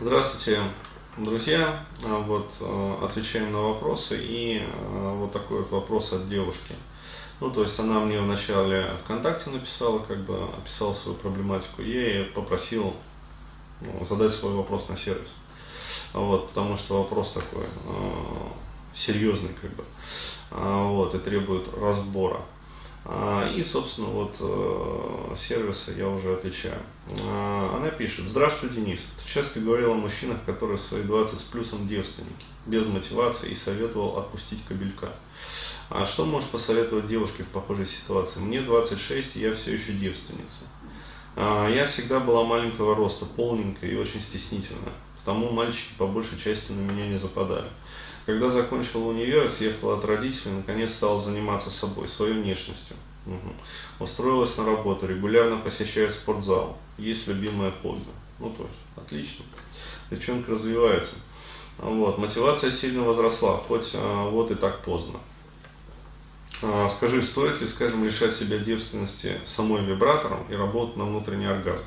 Здравствуйте, друзья. А, вот э, отвечаем на вопросы и э, вот такой вот вопрос от девушки. Ну, то есть она мне вначале ВКонтакте написала, как бы описала свою проблематику, я ее попросил ну, задать свой вопрос на сервис. Вот, потому что вопрос такой серьезный, как бы, а, вот, и требует разбора. А, и, собственно, вот э, сервисы я уже отвечаю. А, она пишет, здравствуй, Денис. Ты часто говорил о мужчинах, которые свои 20 с плюсом девственники, без мотивации и советовал отпустить кабелька. А что можешь посоветовать девушке в похожей ситуации? Мне 26, и я все еще девственница. Я всегда была маленького роста, полненькая и очень стеснительная. Потому мальчики по большей части на меня не западали. Когда закончил универ, съехала от родителей, наконец стала заниматься собой, своей внешностью. Угу. Устроилась на работу, регулярно посещаю спортзал. Есть любимое хобби. Ну, то есть, отлично. Девчонка развивается. Вот. Мотивация сильно возросла, хоть а, вот и так поздно. А, скажи, стоит ли, скажем, лишать себя девственности самой вибратором и работать на внутренний оргазм?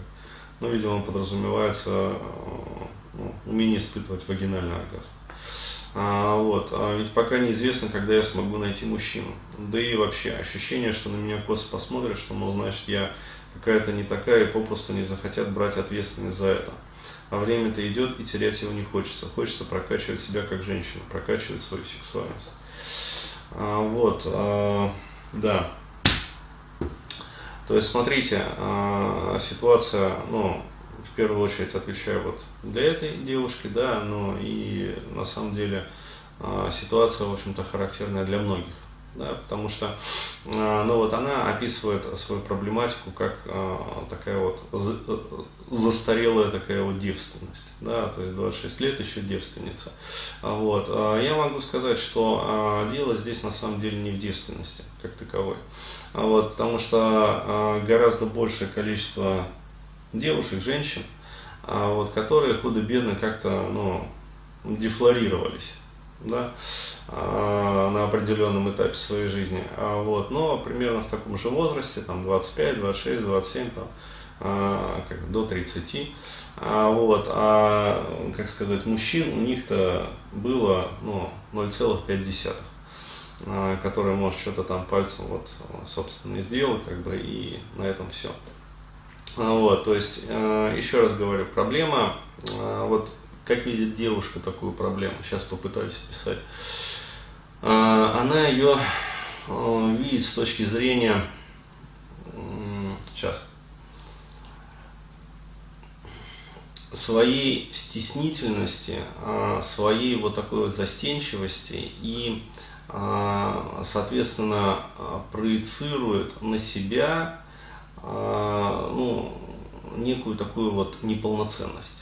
Ну, видимо, подразумевается а, ну, умение испытывать вагинальный оргазм. А, вот. А ведь пока неизвестно, когда я смогу найти мужчину. Да и вообще ощущение, что на меня косо посмотрят, что, мол, значит, я какая-то не такая и попросту не захотят брать ответственность за это. А время-то идет, и терять его не хочется. Хочется прокачивать себя как женщина, прокачивать свою сексуальность. А, вот, да. То есть, смотрите, ситуация, ну, в первую очередь отвечаю вот для этой девушки, да, но и на самом деле а, ситуация, в общем-то, характерная для многих. Да, потому что а, ну вот она описывает свою проблематику как а, такая вот застарелая такая вот девственность, да, то есть 26 лет еще девственница. Вот. Я могу сказать, что дело здесь на самом деле не в девственности как таковой, вот, потому что гораздо большее количество девушек, женщин, а, вот, которые худо-бедно как-то ну, дефлорировались да, а, на определенном этапе своей жизни. А, вот, но примерно в таком же возрасте, там 25, 26, 27, там, как, до 30. А, вот, а, как сказать, мужчин у них-то было ну, 0,5 который может что-то там пальцем вот, собственно, сделать, как бы, и на этом все. Вот, то есть, э, еще раз говорю, проблема, э, вот как видит девушка такую проблему, сейчас попытаюсь описать. Э, она ее видит с точки зрения, сейчас, своей стеснительности, своей вот такой вот застенчивости и, соответственно, проецирует на себя ну, некую такую вот неполноценность.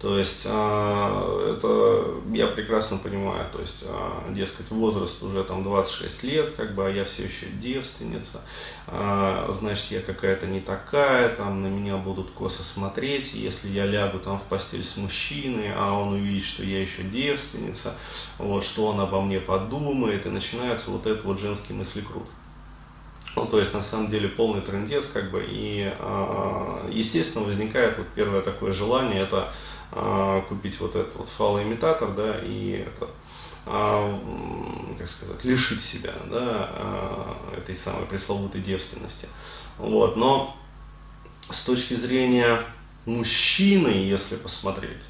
То есть а, это я прекрасно понимаю, то есть, а, дескать, возраст уже там 26 лет, как бы, а я все еще девственница, значит, я какая-то не такая, там на меня будут косо смотреть, если я лягу там в постель с мужчиной, а он увидит, что я еще девственница, вот, что он обо мне подумает, и начинается вот этот вот женский мыслекрут. Ну, то есть, на самом деле, полный трендец, как бы, и, а, естественно, возникает вот первое такое желание, это а, купить вот этот вот фалоимитатор, да, и это, а, как сказать, лишить себя, да, этой самой пресловутой девственности. Вот, но с точки зрения мужчины, если посмотреть,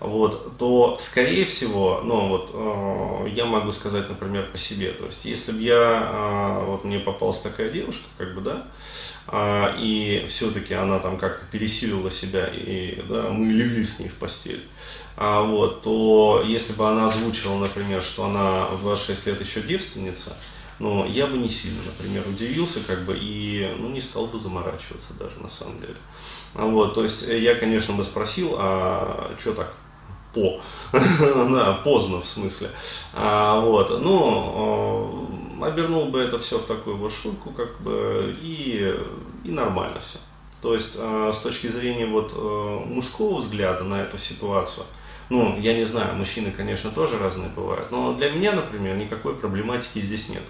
вот, то, скорее всего, ну, вот, э, я могу сказать, например, по себе, то есть, если бы я, э, вот, мне попалась такая девушка, как бы, да, э, и все-таки она там как-то пересилила себя, и, да, мы легли с ней в постель, а, вот, то, если бы она озвучила, например, что она в 26 лет еще девственница, ну, я бы не сильно, например, удивился, как бы, и, ну, не стал бы заморачиваться даже, на самом деле. Вот, то есть, я, конечно, бы спросил, а что так, по, да, поздно в смысле. А, вот, ну, э, обернул бы это все в такую вот шутку, как бы, и, и нормально все. То есть, э, с точки зрения вот э, мужского взгляда на эту ситуацию, ну, я не знаю, мужчины, конечно, тоже разные бывают, но для меня, например, никакой проблематики здесь нет.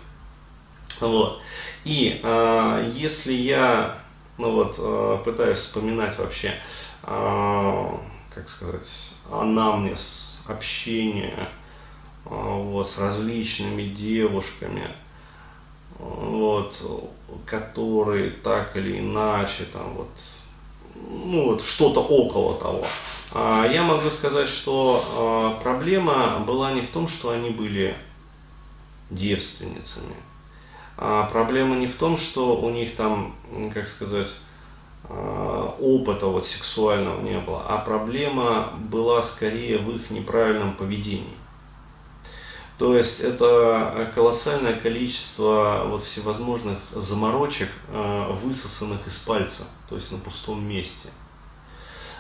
Вот. И э, если я, ну вот, э, пытаюсь вспоминать вообще, э, как сказать, анамнез, общение вот, с различными девушками, вот, которые так или иначе там вот, ну вот что-то около того. А я могу сказать, что а, проблема была не в том, что они были девственницами. А проблема не в том, что у них там, как сказать, опыта вот сексуального не было, а проблема была скорее в их неправильном поведении. То есть это колоссальное количество вот всевозможных заморочек, а, высосанных из пальца, то есть на пустом месте.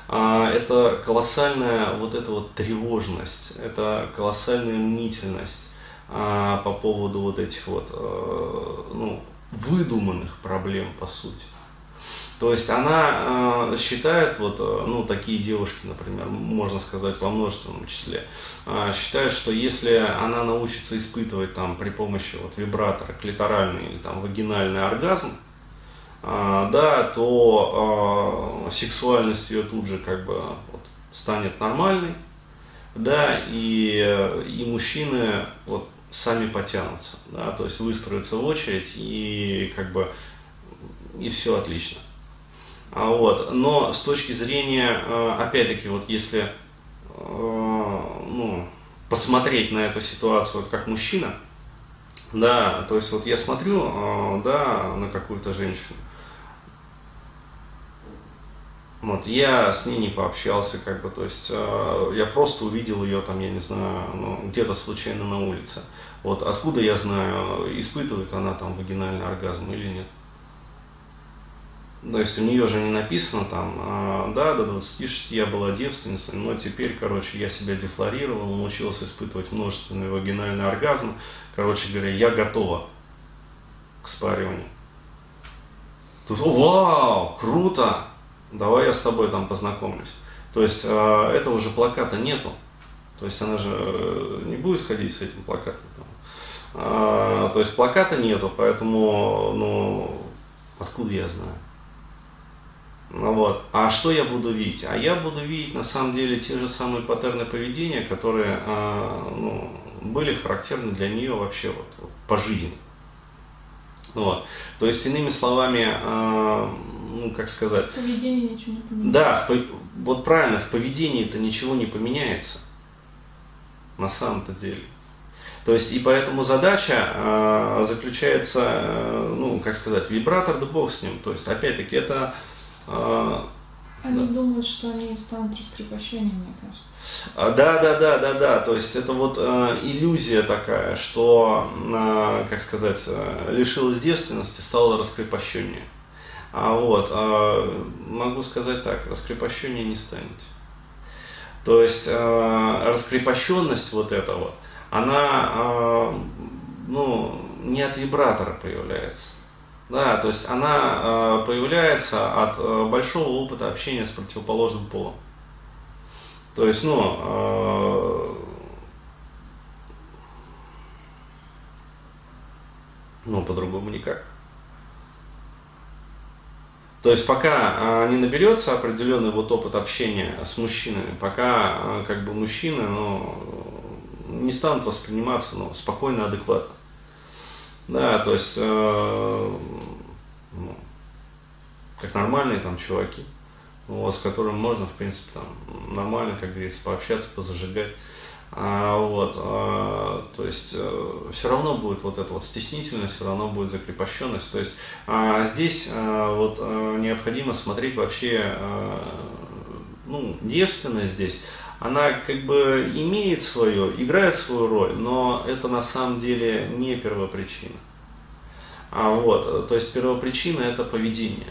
А, это колоссальная вот эта вот тревожность, это колоссальная мнительность по поводу вот этих вот ну, выдуманных проблем по сути. То есть она э, считает, вот, э, ну, такие девушки, например, можно сказать во множественном числе, э, считают, что если она научится испытывать там при помощи вот, вибратора клиторальный или там вагинальный оргазм, э, да, то э, сексуальность ее тут же как бы вот, станет нормальной, да, и, и мужчины вот сами потянутся, да, то есть выстроятся в очередь и как бы и все отлично. А вот. Но с точки зрения, э, опять-таки, вот если э, ну, посмотреть на эту ситуацию вот как мужчина, да, то есть вот я смотрю, э, да, на какую-то женщину, вот, я с ней не пообщался, как бы, то есть э, я просто увидел ее там, я не знаю, ну, где-то случайно на улице. Вот откуда я знаю, испытывает она там вагинальный оргазм или нет. То есть у нее же не написано там, а, да, до 26 я была девственницей, но теперь, короче, я себя дефлорировал, научился испытывать множественный вагинальный оргазм. Короче говоря, я готова к спариванию. Тут, вау, круто, давай я с тобой там познакомлюсь. То есть э, этого же плаката нету. То есть она же э, не будет ходить с этим плакатом. Э, то есть плаката нету, поэтому, ну, откуда я знаю? Ну вот. А что я буду видеть? А я буду видеть на самом деле те же самые паттерны поведения, которые э, ну, были характерны для нее вообще вот, вот, по жизни. Вот. То есть, иными словами, э, ну как сказать... Поведение ничего не поменяется. Да, в, вот правильно, в поведении это ничего не поменяется. На самом-то деле. То есть, и поэтому задача э, заключается, э, ну, как сказать, вибратор, да бог с ним. То есть, опять-таки, это а, они да. думают, что они станут раскрепощением, мне кажется. А, да, да, да, да, да. То есть это вот э, иллюзия такая, что, э, как сказать, э, лишилась девственности, стала раскрепощение. А вот, э, могу сказать так, раскрепощение не станете. То есть э, раскрепощенность вот эта вот, она, э, ну, не от вибратора появляется. Да, то есть она э, появляется от э, большого опыта общения с противоположным полом. То есть, ну, э, ну, по-другому никак. То есть пока не наберется определенный вот опыт общения с мужчинами, пока как бы мужчины ну, не станут восприниматься ну, спокойно, адекватно. Да, то есть, э, ну, как нормальные там чуваки, вот, с которым можно, в принципе, там, нормально, как говорится, пообщаться, позажигать. А, вот, а, то есть э, все равно будет вот эта вот стеснительность, все равно будет закрепощенность. То есть а, здесь а, вот а, необходимо смотреть вообще, а, ну, девственность здесь, она как бы имеет свое, играет свою роль, но это на самом деле не первопричина. А вот, то есть первопричина это поведение.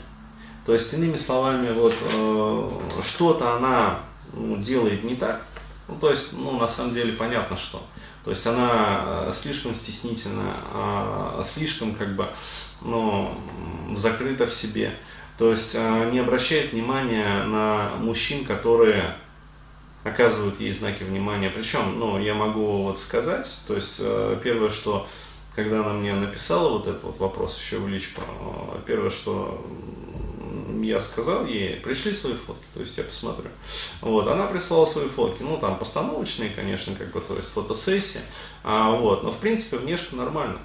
То есть, иными словами, вот э, что-то она ну, делает не так. Ну, то есть, ну, на самом деле понятно, что. То есть она э, слишком стеснительна, э, слишком как бы ну, закрыта в себе. То есть э, не обращает внимания на мужчин, которые оказывают ей знаки внимания. Причем, ну, я могу вот сказать, то есть э, первое, что когда она мне написала вот этот вот вопрос еще в личку, э, первое, что я сказал ей, пришли свои фотки, то есть я посмотрю. Вот, она прислала свои фотки, ну там постановочные, конечно, как бы, то есть фотосессия, а, вот, но в принципе внешне нормально.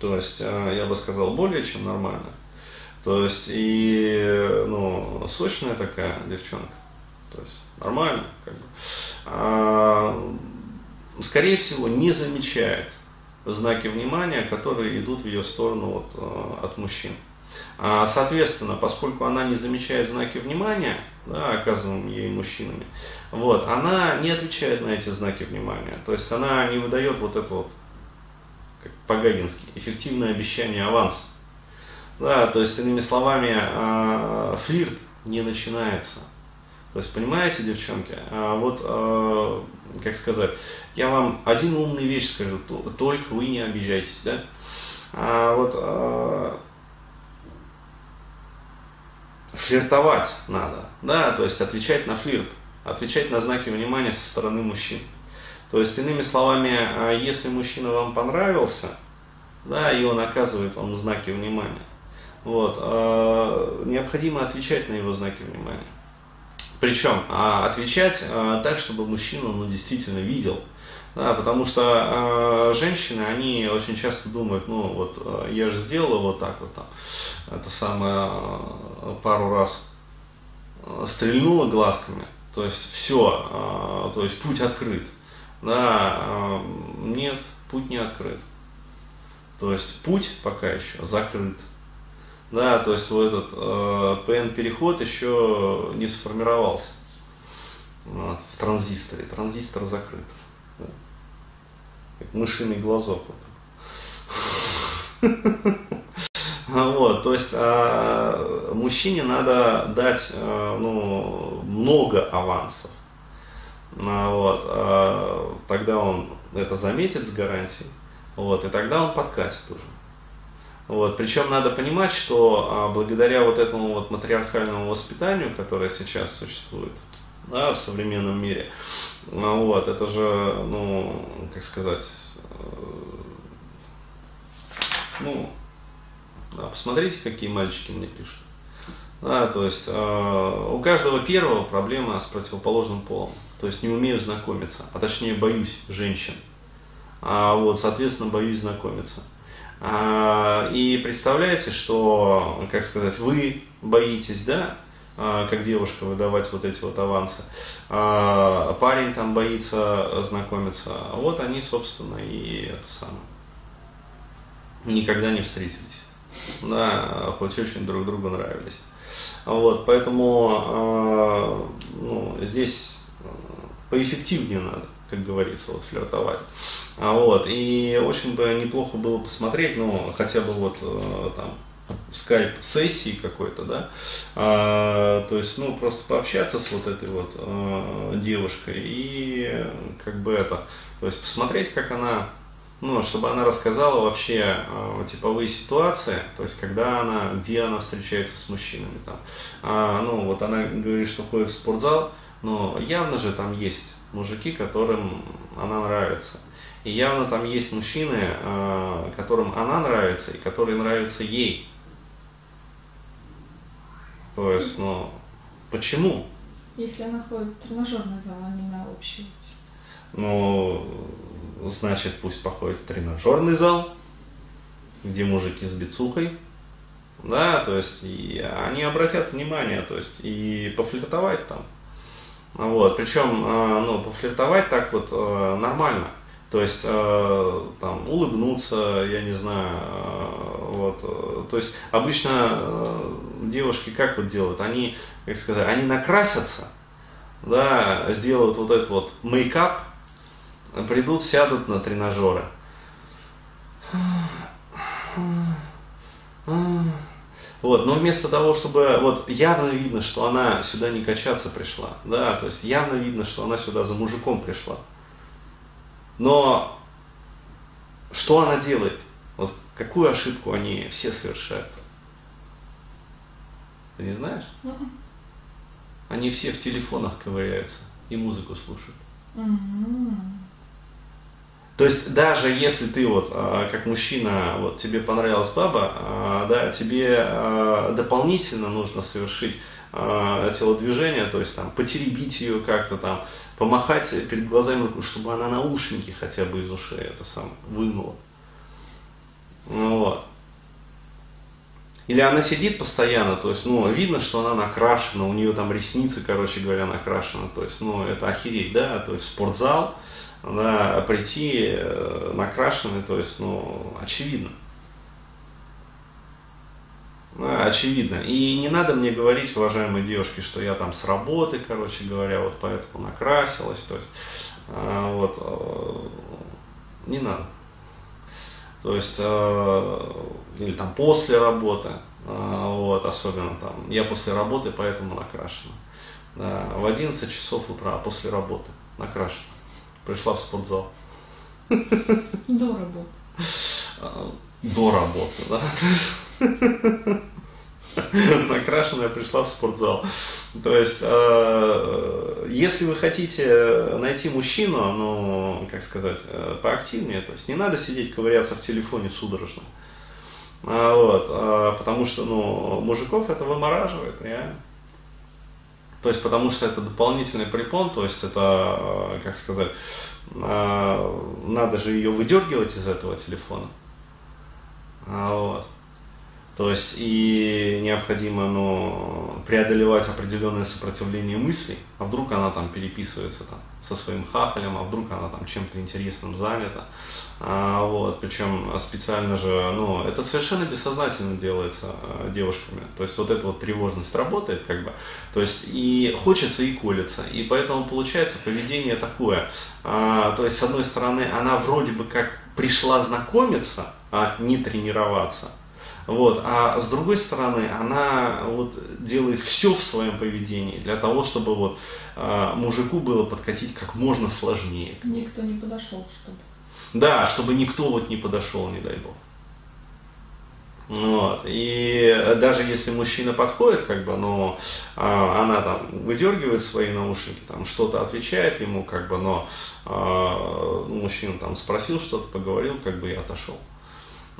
То есть, а, я бы сказал, более чем нормально. То есть, и, ну, сочная такая девчонка. То есть, нормально, как бы. А, скорее всего, не замечает знаки внимания, которые идут в ее сторону вот, э, от мужчин. А, соответственно, поскольку она не замечает знаки внимания, да, оказываемые ей мужчинами, вот, она не отвечает на эти знаки внимания. То есть она не выдает вот это вот, как по-гагински, эффективное обещание аванса. Да, то есть, иными словами, а, флирт не начинается. То есть, понимаете, девчонки, а, вот, а, как сказать, я вам один умный вещь скажу, только вы не обижайтесь, да? А вот флиртовать надо, да, то есть отвечать на флирт, отвечать на знаки внимания со стороны мужчин. То есть, иными словами, если мужчина вам понравился, да, и он оказывает вам знаки внимания, вот, необходимо отвечать на его знаки внимания. Причем а, отвечать а, так, чтобы мужчина ну, действительно видел. Да, потому что э, женщины, они очень часто думают, ну вот э, я же сделала вот так вот там, это самое э, пару раз э, стрельнула глазками, то есть все, э, то есть путь открыт. Да, э, нет, путь не открыт. То есть путь пока еще закрыт. Да, то есть вот этот э, PN-переход еще не сформировался вот, в транзисторе. Транзистор закрыт. Да. Как мышиный глазок. Вот. Вот, то есть а, мужчине надо дать а, ну, много авансов. А, вот, а, тогда он это заметит с гарантией. Вот, и тогда он подкатит уже. Вот. Причем надо понимать, что а, благодаря вот этому вот матриархальному воспитанию, которое сейчас существует да, в современном мире, а, вот, это же, ну, как сказать, э, ну, да, посмотрите, какие мальчики мне пишут. Да, то есть э, у каждого первого проблема с противоположным полом. То есть не умею знакомиться, а точнее боюсь женщин. А вот, соответственно, боюсь знакомиться. А, и представляете, что, как сказать, вы боитесь, да, а, как девушка выдавать вот эти вот авансы. А парень там боится знакомиться. Вот они, собственно, и это самое. Никогда не встретились. Да, хоть очень друг другу нравились. Вот, поэтому ну, здесь поэффективнее надо как говорится, вот флиртовать. А вот, и очень бы неплохо было посмотреть, ну, хотя бы вот э, там скайп-сессии какой-то, да, а, то есть, ну, просто пообщаться с вот этой вот а, девушкой и как бы это, то есть посмотреть, как она, ну, чтобы она рассказала вообще а, типовые ситуации, то есть, когда она, где она встречается с мужчинами там, а, ну, вот она говорит, что ходит в спортзал, но явно же там есть мужики, которым она нравится. И явно там есть мужчины, э, которым она нравится и которые нравятся ей. То есть, ну, почему? Если она ходит в тренажерный зал, а не на общий. Ну, значит, пусть походит в тренажерный зал, где мужики с бицухой, да, то есть, и они обратят внимание, то есть, и пофлиртовать там. Вот, причем, э, ну, пофлиртовать так вот э, нормально. То есть, э, там, улыбнуться, я не знаю, вот. То есть, обычно девушки как вот делают? Они, как сказать, они накрасятся, да, сделают вот этот вот мейкап, придут, сядут на тренажеры. Вот, но вместо того, чтобы, вот явно видно, что она сюда не качаться пришла, да, то есть явно видно, что она сюда за мужиком пришла. Но что она делает? Вот какую ошибку они все совершают? Ты не знаешь? Mm-hmm. Они все в телефонах ковыряются и музыку слушают. Mm-hmm. То есть даже если ты вот а, как мужчина, вот тебе понравилась баба, а, да, тебе а, дополнительно нужно совершить телодвижение, то есть там потеребить ее как-то там, помахать перед глазами, чтобы она наушники хотя бы из ушей это сам вынула. Ну вот. Или она сидит постоянно, то есть, ну, видно, что она накрашена, у нее там ресницы, короче говоря, накрашены, то есть, ну, это охереть, да, то есть спортзал, да, прийти э, накрашенный, то есть, ну, очевидно. Да, очевидно. И не надо мне говорить, уважаемые девушки, что я там с работы, короче говоря, вот поэтому накрасилась, то есть, э, вот, э, не надо. То есть, или там после работы, вот, особенно там, я после работы, поэтому накрашена. Да, в 11 часов утра после работы накрашена пришла в спортзал. До работы. А, до работы, да. Накрашенная пришла в спортзал. То есть, а, если вы хотите найти мужчину, ну, как сказать, э, поактивнее, то есть не надо сидеть ковыряться в телефоне судорожно. А, вот, потому что, ну, мужиков это вымораживает, реально. То есть, потому что это дополнительный препон, то есть это, э, как сказать, э, надо же ее выдергивать из этого телефона. А, вот. То есть и необходимо ну, преодолевать определенное сопротивление мыслей, а вдруг она там переписывается там, со своим хахалем, а вдруг она там чем-то интересным занята. А, вот, причем специально же, ну, это совершенно бессознательно делается а, девушками. То есть вот эта вот тревожность работает, как бы. То есть и хочется, и колется. И поэтому получается поведение такое. А, то есть, с одной стороны, она вроде бы как пришла знакомиться, а не тренироваться. Вот. А с другой стороны, она вот делает все в своем поведении для того, чтобы вот, а, мужику было подкатить как можно сложнее. Никто не подошел, чтобы. Да, чтобы никто вот не подошел, не дай бог. Вот. И даже если мужчина подходит, как бы, но а, она там выдергивает свои наушники, там что-то отвечает ему, как бы, но а, мужчина там спросил что-то, поговорил, как бы и отошел.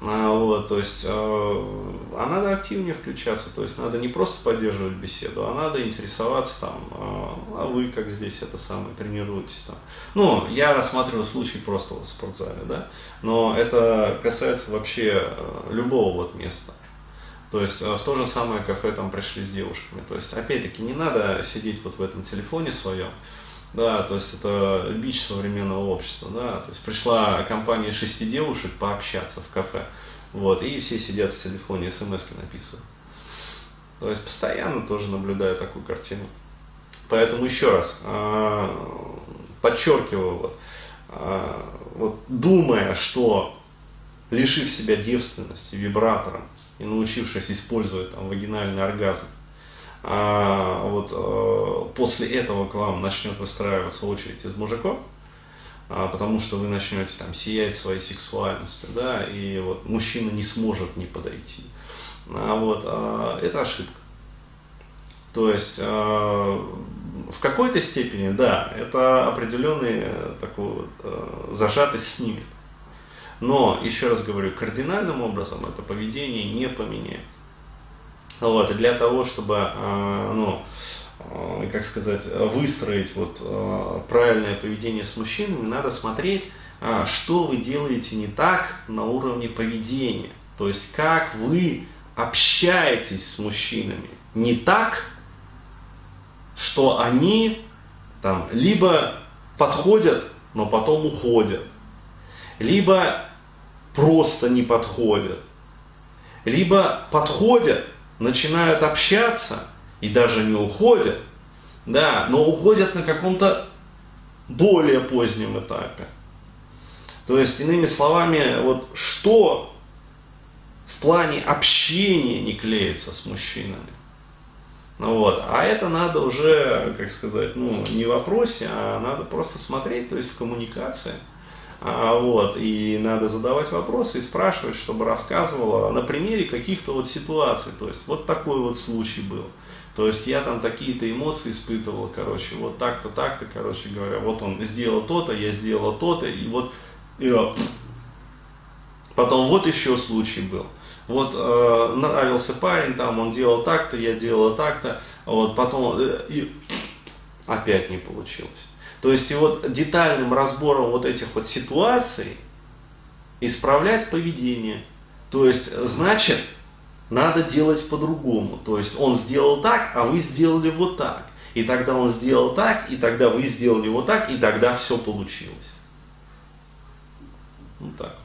А, вот, то есть, э, а надо активнее включаться, то есть надо не просто поддерживать беседу, а надо интересоваться там, а, а вы как здесь это самое тренируетесь там. Ну, я рассматриваю случай просто в спортзале, да, но это касается вообще э, любого вот места. То есть э, в то же самое кафе там пришли с девушками. То есть опять-таки не надо сидеть вот в этом телефоне своем, да, то есть это бич современного общества, да, то есть пришла компания шести девушек пообщаться в кафе, вот, и все сидят в телефоне, смс написывают. То есть постоянно тоже наблюдаю такую картину. Поэтому еще раз, а, подчеркиваю, вот, а, вот думая, что лишив себя девственности вибратором и научившись использовать там вагинальный оргазм, а вот э, после этого к вам начнет выстраиваться очередь из мужиков, а, потому что вы начнете там сиять своей сексуальностью, да, и вот мужчина не сможет не подойти. А вот а, это ошибка. То есть а, в какой-то степени, да, это определенный э, такой э, зажатость снимет. Но, еще раз говорю, кардинальным образом это поведение не поменяет. Вот, и для того, чтобы, а, ну, а, как сказать, выстроить вот а, правильное поведение с мужчинами, надо смотреть, что вы делаете не так на уровне поведения. То есть, как вы общаетесь с мужчинами не так, что они там либо подходят, но потом уходят, либо просто не подходят, либо подходят, начинают общаться и даже не уходят, да, но уходят на каком-то более позднем этапе. То есть, иными словами, вот что в плане общения не клеится с мужчинами. Ну вот. А это надо уже, как сказать, ну, не в вопросе, а надо просто смотреть, то есть в коммуникации. А, вот, и надо задавать вопросы и спрашивать, чтобы рассказывала на примере каких-то вот ситуаций. То есть вот такой вот случай был. То есть я там такие-то эмоции испытывал, короче, вот так-то, так-то, короче говоря, вот он сделал то-то, я сделал то-то, и вот И Потом вот еще случай был. Вот э, нравился парень, там он делал так-то, я делала так-то, вот потом э, и опять не получилось. То есть и вот детальным разбором вот этих вот ситуаций исправлять поведение. То есть, значит, надо делать по-другому. То есть он сделал так, а вы сделали вот так. И тогда он сделал так, и тогда вы сделали вот так, и тогда все получилось. Вот так.